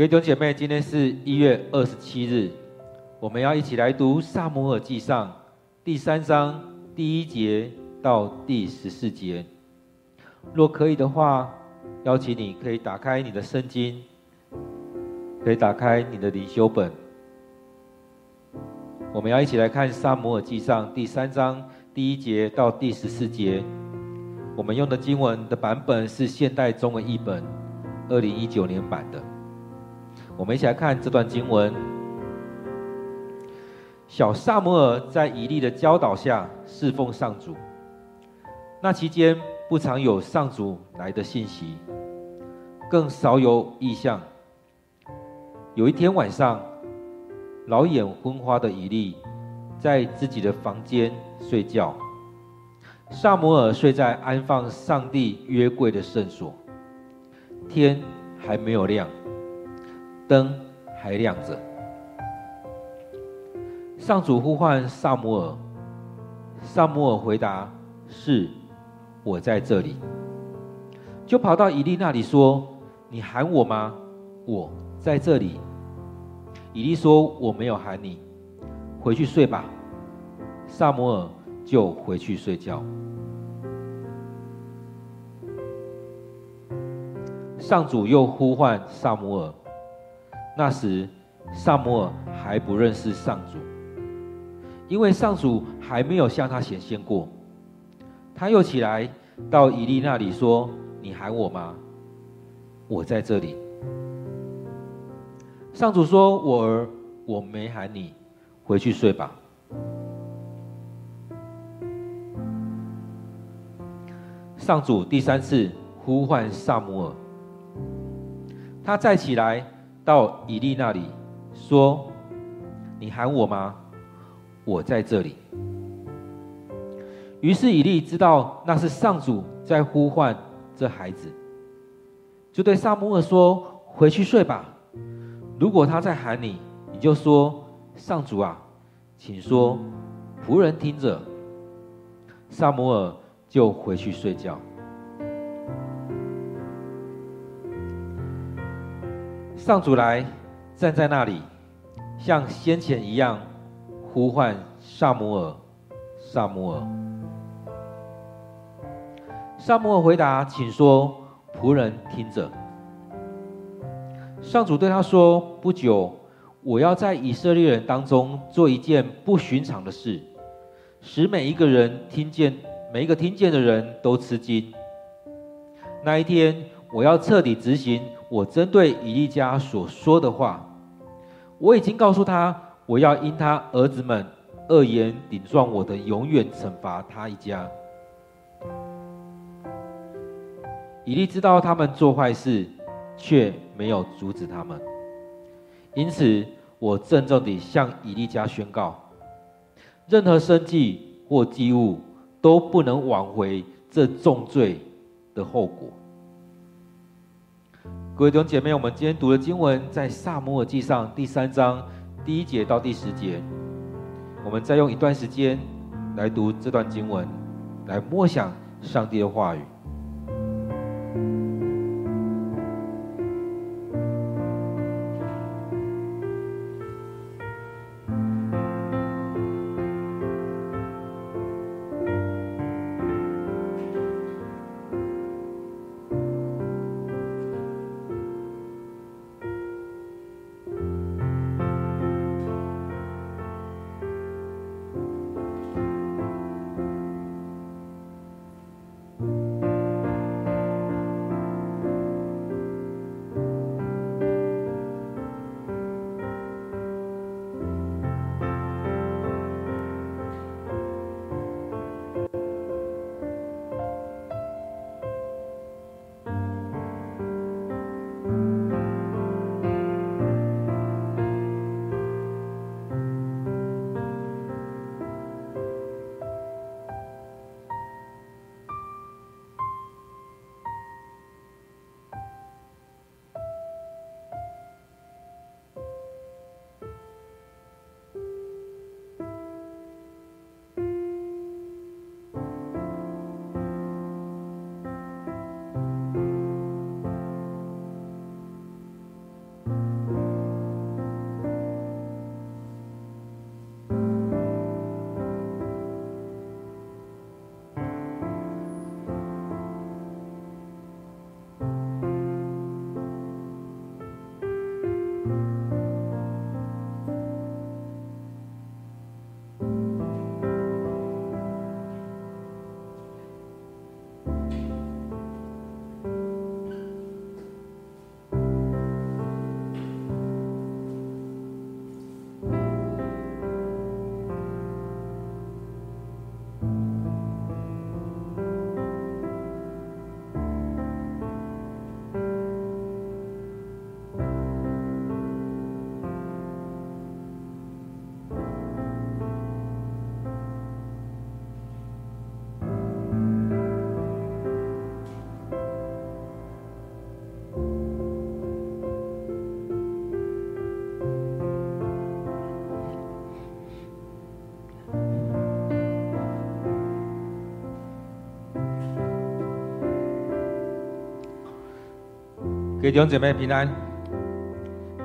各位弟兄姐妹，今天是一月二十七日，我们要一起来读《撒母耳记上》第三章第一节到第十四节。若可以的话，邀请你可以打开你的圣经，可以打开你的灵修本。我们要一起来看《撒母耳记上》第三章第一节到第十四节。我们用的经文的版本是现代中文译本，二零一九年版的。我们一起来看这段经文。小撒摩尔在以利的教导下侍奉上主，那期间不常有上主来的信息，更少有异象。有一天晚上，老眼昏花的以利在自己的房间睡觉。撒摩尔睡在安放上帝约柜的圣所，天还没有亮，灯还亮着。上主呼唤撒摩尔，撒摩尔回答：“是，我在这里。”就跑到以利那里说：“你喊我吗？我在这里。”以利说：“我没有喊你，回去睡吧。”撒摩尔就回去睡觉。上主又呼唤撒摩尔，那时撒母耳还不认识上主，因为上主还没有向他显现过。他又起来到以利那里说：“你喊我吗？我在这里。”上主说：“我儿，我没喊你，回去睡吧。”上主第三次呼唤撒母耳。他再起来到以利那里，说：“你喊我吗？我在这里。”于是以利知道那是上主在呼唤这孩子，就对撒母耳说：“回去睡吧。如果他再喊你，你就说：‘上主啊，请说，仆人听着。’”撒母耳就回去睡觉。上主来站在那里，像先前一样呼唤撒母耳，撒母耳。撒母耳回答：“请说，仆人听着。”上主对他说：“不久，我要在以色列人当中做一件不寻常的事，使每一个人听见，每一个听见的人都吃惊。那一天，我要彻底执行。”我针对以利家所说的话，我已经告诉他，我要因他儿子们恶言顶撞我的，永远惩罚他一家。以利知道他们做坏事，却没有阻止他们，因此我郑重地向以利家宣告：任何生计或祭物都不能挽回这重罪的后果。各位弟兄姐妹，我们今天读的经文在《萨摩尔记上》第三章第一节到第十节。我们再用一段时间来读这段经文，来默想上帝的话语。给弟兄姐妹平安。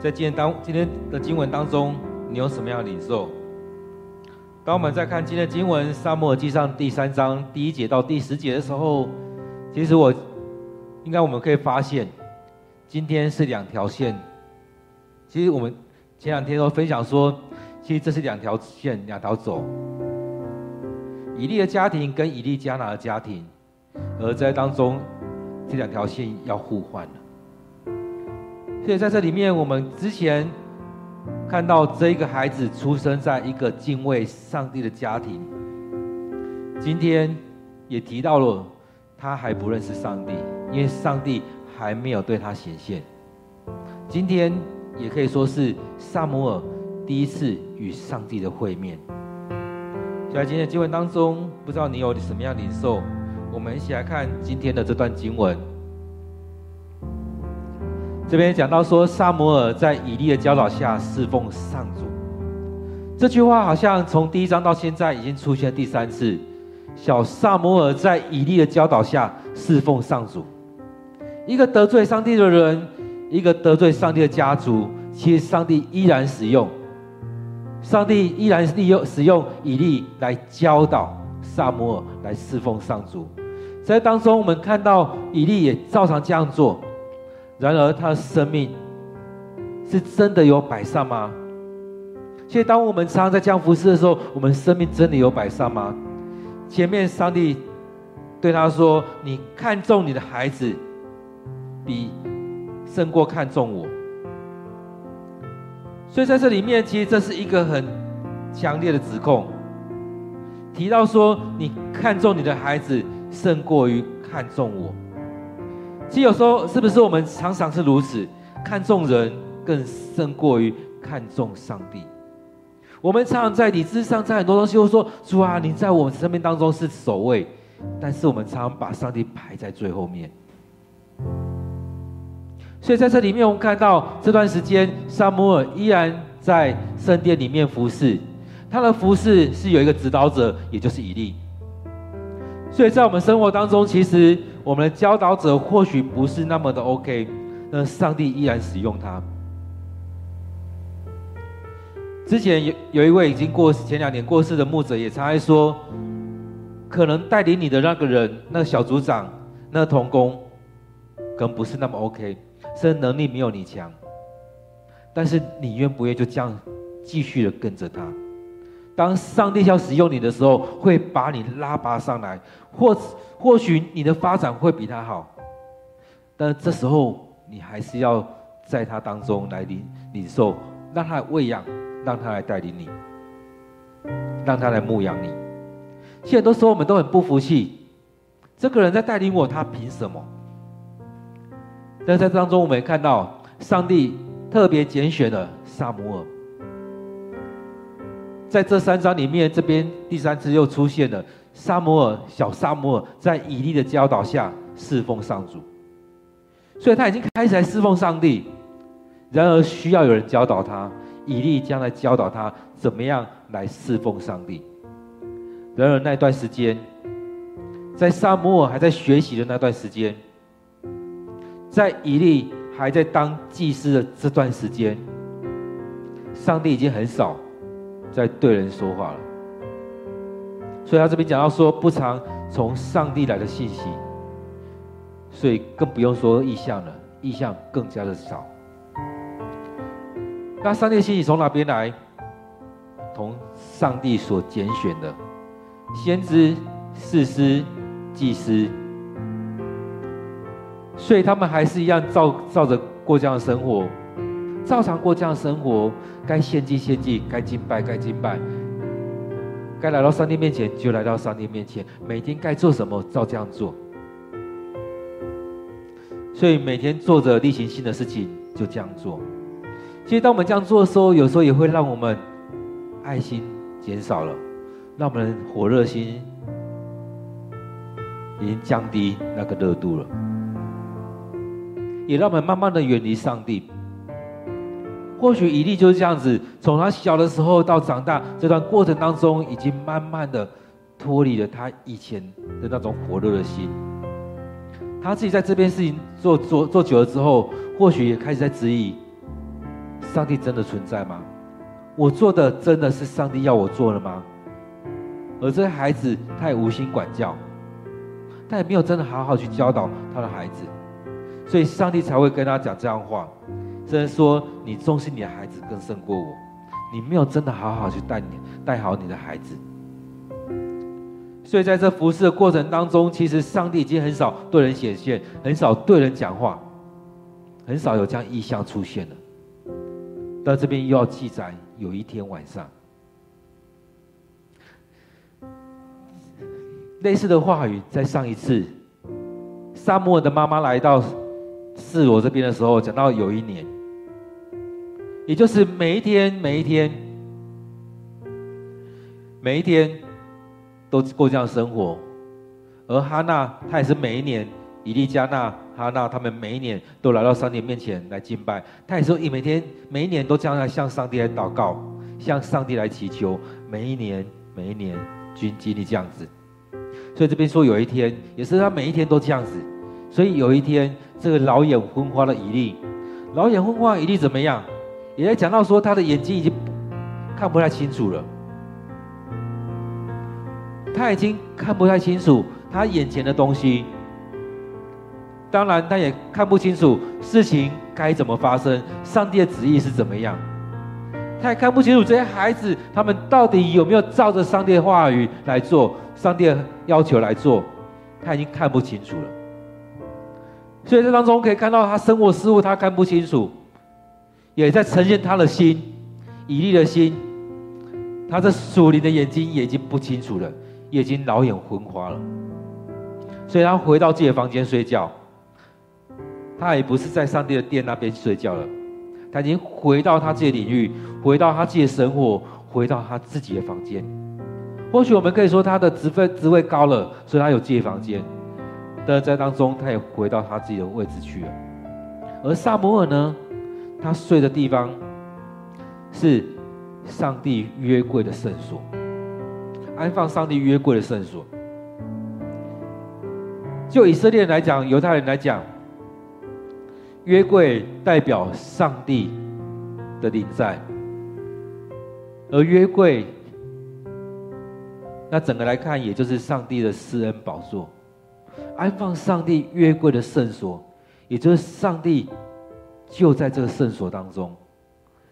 在今天当今天的经文当中，你有什么样的领受？当我们在看今天的经文《撒母耳记上》第三章第一节到第十节的时候，其实我应该我们可以发现，今天是两条线。其实我们前两天都分享说，其实这是两条线，两条走。以利的家庭跟以利加拿的家庭，而在当中这两条线要互换了。所以在这里面，我们之前看到这一个孩子出生在一个敬畏上帝的家庭，今天也提到了他还不认识上帝，因为上帝还没有对他显现。今天也可以说是撒母耳第一次与上帝的会面。在今天的经文当中，不知道你有什么样的领受？我们一起来看今天的这段经文。这边讲到说，撒摩尔在以利的教导下侍奉上主。这句话好像从第一章到现在已经出现第三次。小撒摩尔在以利的教导下侍奉上主。一个得罪上帝的人，一个得罪上帝的家族，其实上帝依然使用，上帝依然利用使用以利来教导撒摩尔来侍奉上主。在当中，我们看到以利也照常这样做。然而，他的生命是真的有摆上吗？所以，当我们常常在这样服侍的时候，我们生命真的有摆上吗？前面上帝对他说：“你看重你的孩子，比胜过看重我。”所以，在这里面，其实这是一个很强烈的指控，提到说：“你看重你的孩子，胜过于看重我。”其实有时候是不是我们常常是如此，看重人更胜过于看重上帝？我们常常在理智上，在很多东西会说：“主啊，你在我生命当中是首位。”但是我们常常把上帝排在最后面。所以在这里面，我们看到这段时间，撒母耳依然在圣殿里面服侍，他的服侍是有一个指导者，也就是以利。所以在我们生活当中，其实。我们的教导者或许不是那么的 OK，但上帝依然使用他。之前有有一位已经过前两年过世的牧者，也常爱说，可能带领你的那个人，那个小组长，那个童工，可能不是那么 OK，甚至能力没有你强，但是你愿不愿意就这样继续的跟着他？当上帝要使用你的时候，会把你拉拔上来，或或许你的发展会比他好，但这时候你还是要在他当中来领领受，让他来喂养，让他来带领你，让他来牧养你。现在很多时候我们都很不服气，这个人在带领我，他凭什么？但在当中我们也看到，上帝特别拣选了撒母耳。在这三章里面，这边第三次又出现了撒母耳，小撒母耳在以利的教导下侍奉上主，所以他已经开始来侍奉上帝。然而需要有人教导他，以利将来教导他怎么样来侍奉上帝。然而那段时间，在撒母耳还在学习的那段时间，在以利还在当祭司的这段时间，上帝已经很少。在对人说话了，所以他这边讲到说，不常从上帝来的信息，所以更不用说异象了，异象更加的少。那上帝的信息从哪边来？从上帝所拣选的先知、士师、祭司，所以他们还是一样照照着过这样的生活。照常过这样生活，该献祭献祭，该敬拜该敬拜，该来到上帝面前就来到上帝面前，每天该做什么照这样做。所以每天做着例行性的事情就这样做。其实当我们这样做的时候，有时候也会让我们爱心减少了，让我们火热心已经降低那个热度了，也让我们慢慢的远离上帝。或许以利就是这样子，从他小的时候到长大这段过程当中，已经慢慢的脱离了他以前的那种火热的心。他自己在这边事情做做做久了之后，或许也开始在质疑：上帝真的存在吗？我做的真的是上帝要我做的吗？而这些孩子，他也无心管教，他也没有真的好好去教导他的孩子，所以上帝才会跟他讲这样话，甚至说：“你重视你的孩子更胜过我，你没有真的好好去带你带好你的孩子。”所以在这服侍的过程当中，其实上帝已经很少对人显现，很少对人讲话，很少有这样意象出现了。到这边又要记载，有一天晚上，类似的话语在上一次，撒母耳的妈妈来到示罗这边的时候，讲到有一年，也就是每一天，每一天，每一天。都过这样生活，而哈娜她也是每一年，以利加纳、哈娜他们每一年都来到上帝面前来敬拜。她也说，一每天每一年都这样来向上帝来祷告，向上帝来祈求。每一年每一年均经历这样子，所以这边说有一天，也是他每一天都这样子。所以有一天，这个老眼昏花的以利，老眼昏花的以利怎么样？也讲到说他的眼睛已经看不太清楚了。他已经看不太清楚他眼前的东西，当然他也看不清楚事情该怎么发生，上帝的旨意是怎么样，他也看不清楚这些孩子他们到底有没有照着上帝的话语来做，上帝的要求来做，他已经看不清楚了。所以这当中可以看到他生活事物他看不清楚，也在呈现他的心，以利的心，他这属灵的眼睛也已经不清楚了。也已经老眼昏花了，所以他回到自己的房间睡觉。他也不是在上帝的殿那边睡觉了，他已经回到他自己的领域，回到他自己的生活，回到他自己的房间。或许我们可以说他的职分职位高了，所以他有自己的房间。但在当中，他也回到他自己的位置去了。而撒母耳呢，他睡的地方是上帝约柜的圣所。安放上帝约柜的圣所，就以色列人来讲，犹太人来讲，约柜代表上帝的临在，而约柜，那整个来看，也就是上帝的施恩宝座。安放上帝约柜的圣所，也就是上帝就在这个圣所当中，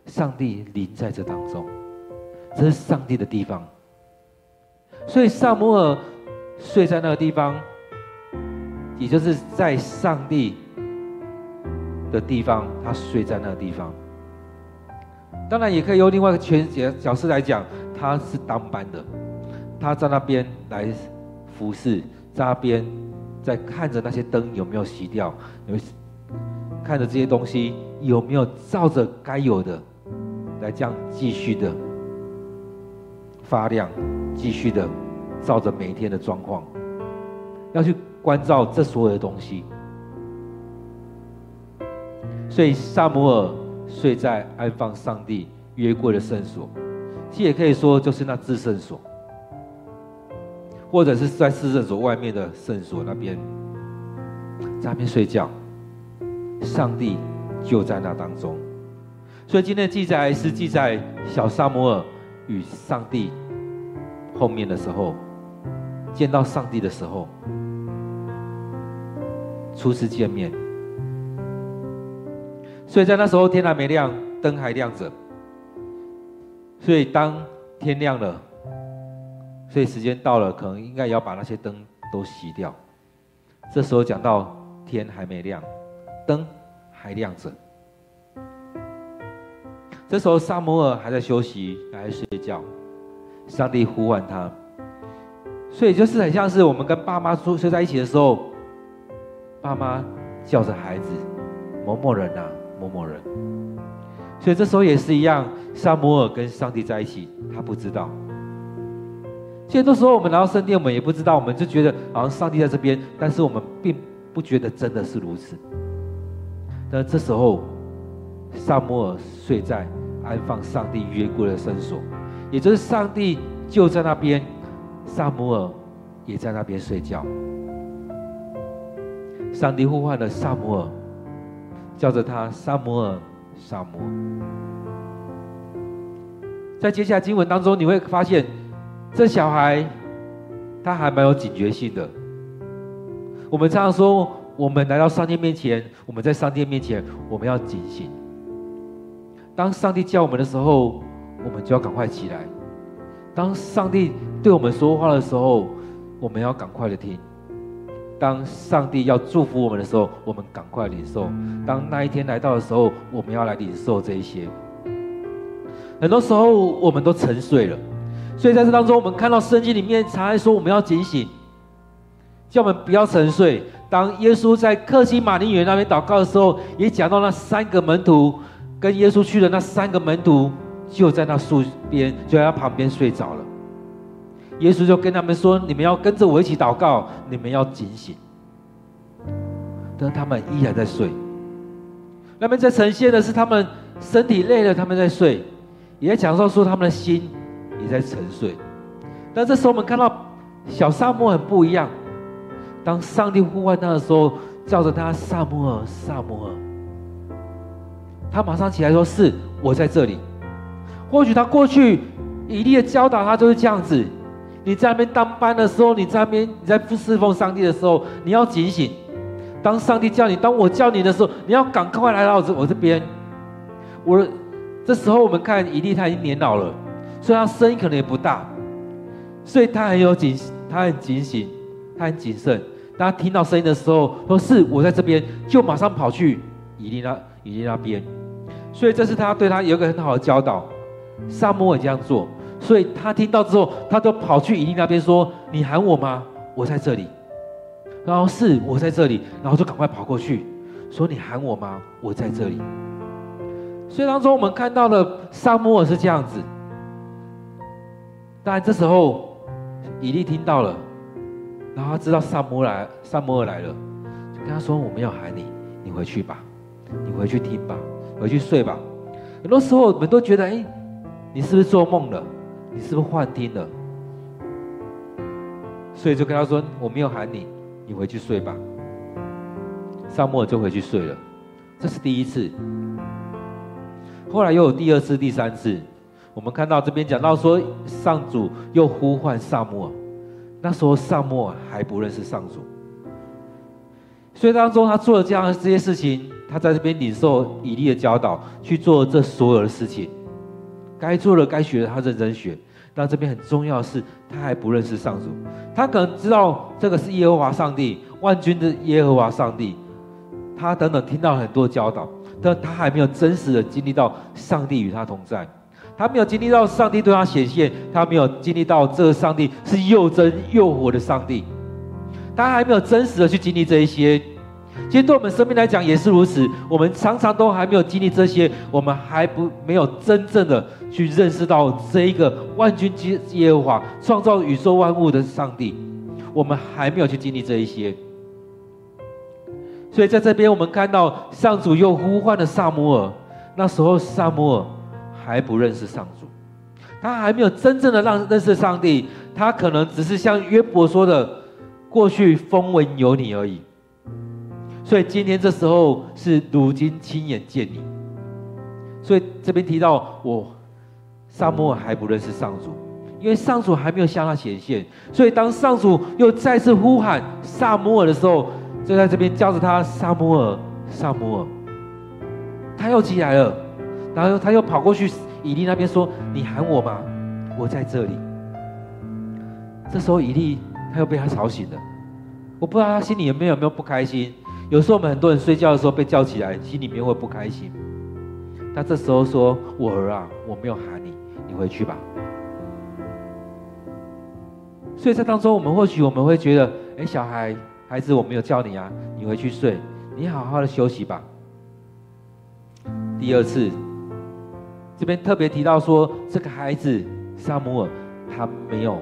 上帝临在这当中，这是上帝的地方。所以撒母耳睡在那个地方，也就是在上帝的地方，他睡在那个地方。当然，也可以用另外一个全角角色来讲，他是当班的，他在那边来服侍，在那边在看着那些灯有没有熄掉，有看着这些东西有没有照着该有的来这样继续的发亮。继续的照着每一天的状况，要去关照这所有的东西。所以撒母耳睡在安放上帝约柜的圣所，其实也可以说就是那至圣所，或者是在至圣所外面的圣所那边，在那边睡觉，上帝就在那当中。所以今天的记载是记载小撒摩尔与上帝。后面的时候，见到上帝的时候，初次见面，所以在那时候天还没亮，灯还亮着，所以当天亮了，所以时间到了，可能应该要把那些灯都熄掉。这时候讲到天还没亮，灯还亮着，这时候撒母耳还在休息，还在睡觉。上帝呼唤他，所以就是很像是我们跟爸妈睡睡在一起的时候，爸妈叫着孩子某某人啊，某某人。所以这时候也是一样，撒母耳跟上帝在一起，他不知道。其实很多时候我们来到圣殿，我们也不知道，我们就觉得好像上帝在这边，但是我们并不觉得真的是如此。那这时候，撒母耳睡在安放上帝约柜的圣所。也就是上帝就在那边，撒母耳也在那边睡觉。上帝呼唤了撒母耳，叫着他撒母耳，撒母耳。在接下来经文当中，你会发现，这小孩他还蛮有警觉性的。我们常常说，我们来到上帝面前，我们在上帝面前，我们要警醒。当上帝叫我们的时候，我们就要赶快起来；当上帝对我们说话的时候，我们要赶快的听。当上帝要祝福我们的时候，我们赶快领受；当那一天来到的时候，我们要来领受这一些。很多时候我们都沉睡了，所以在这当中，我们看到圣经里面常常说我们要警醒，叫我们不要沉睡。当耶稣在客西马尼园那边祷告的时候，也讲到那三个门徒跟耶稣去的那三个门徒就在那树边，就在他旁边睡着了。耶稣就跟他们说：“你们要跟着我一起祷告，你们要警醒。”但他们依然在睡。那边在呈现的是他们身体累了，他们在睡。也在讲到说，他们的心也在沉睡。但这时候，我们看到小沙漠很不一样。当上帝呼唤他的时候，叫着他“撒摩尔，撒摩尔”，他马上起来说：“是我在这里。”或许他过去以利的教导他就是这样子：你在那边当班的时候，你在那边你在侍奉上帝的时候，你要警醒。当上帝叫你，当我叫你的时候，你要赶快来到我这我这边。我。这时候我们看以利，他已经年老了，所以他声音可能也不大，所以他很有警，他很警醒，他很谨慎。当他听到声音的时候，说是我在这边，就马上跑去以利那以利那边。所以这是他对他有一个很好的教导。撒摩尔这样做，所以他听到之后，他就跑去以利那边说：“你喊我吗？我在这里。”然后是我在这里，然后就赶快跑过去，说：“你喊我吗？我在这里。”所以当中我们看到的撒摩尔是这样子，当然这时候以利听到了，然后他知道萨摩来，撒母耳来了，就跟他说：“我没有喊你，你回去吧，你回去听吧，回去睡吧。”很多时候我们都觉得：“哎，你是不是做梦了？你是不是幻听了？”所以就跟他说：“我没有喊你，你回去睡吧。”撒母耳就回去睡了，这是第一次。后来又有第二次、第三次，我们看到这边讲到说，上主又呼唤撒母耳，那时候撒母还不认识上主，所以当中他做了这样的这些事情，他在这边领受以利的教导，去做这所有的事情，该做的、该学的，他认真学。但这边很重要的是，他还不认识上主，他可能知道这个是耶和华上帝，万军的耶和华上帝，他等等听到很多教导。但他还没有真实的经历到上帝与他同在，他没有经历到上帝对他显现，他没有经历到这个上帝是又真又活的上帝，他还没有真实的去经历这一些。其实对我们生命来讲也是如此，我们常常都还没有经历这些，我们还不没有真正的去认识到这一个万军之耶和华创造宇宙万物的上帝，我们还没有去经历这一些。所以在这边，我们看到上主又呼唤了撒母耳。那时候，撒母耳还不认识上主，他还没有真正的让认识上帝。他可能只是像约伯说的，过去风闻有你而已。所以今天这时候是如今亲眼见你。所以这边提到我，撒摩尔还不认识上主，因为上主还没有向他显现。所以当上主又再次呼喊撒摩尔的时候，就在这边叫着他，撒摩尔，撒摩尔，他又起来了，然后他又跑过去以利那边说：“你喊我吗？我在这里。”这时候以利他又被他吵醒了，我不知道他心里有没有没有不开心。有时候我们很多人睡觉的时候被叫起来，心里面会不开心。他这时候说：“我儿啊，我没有喊你，你回去吧。”所以在当中，我们或许我们会觉得：“哎，小孩。”孩子，我没有叫你啊，你回去睡，你好好的休息吧。第二次，这边特别提到说，这个孩子撒母耳他没有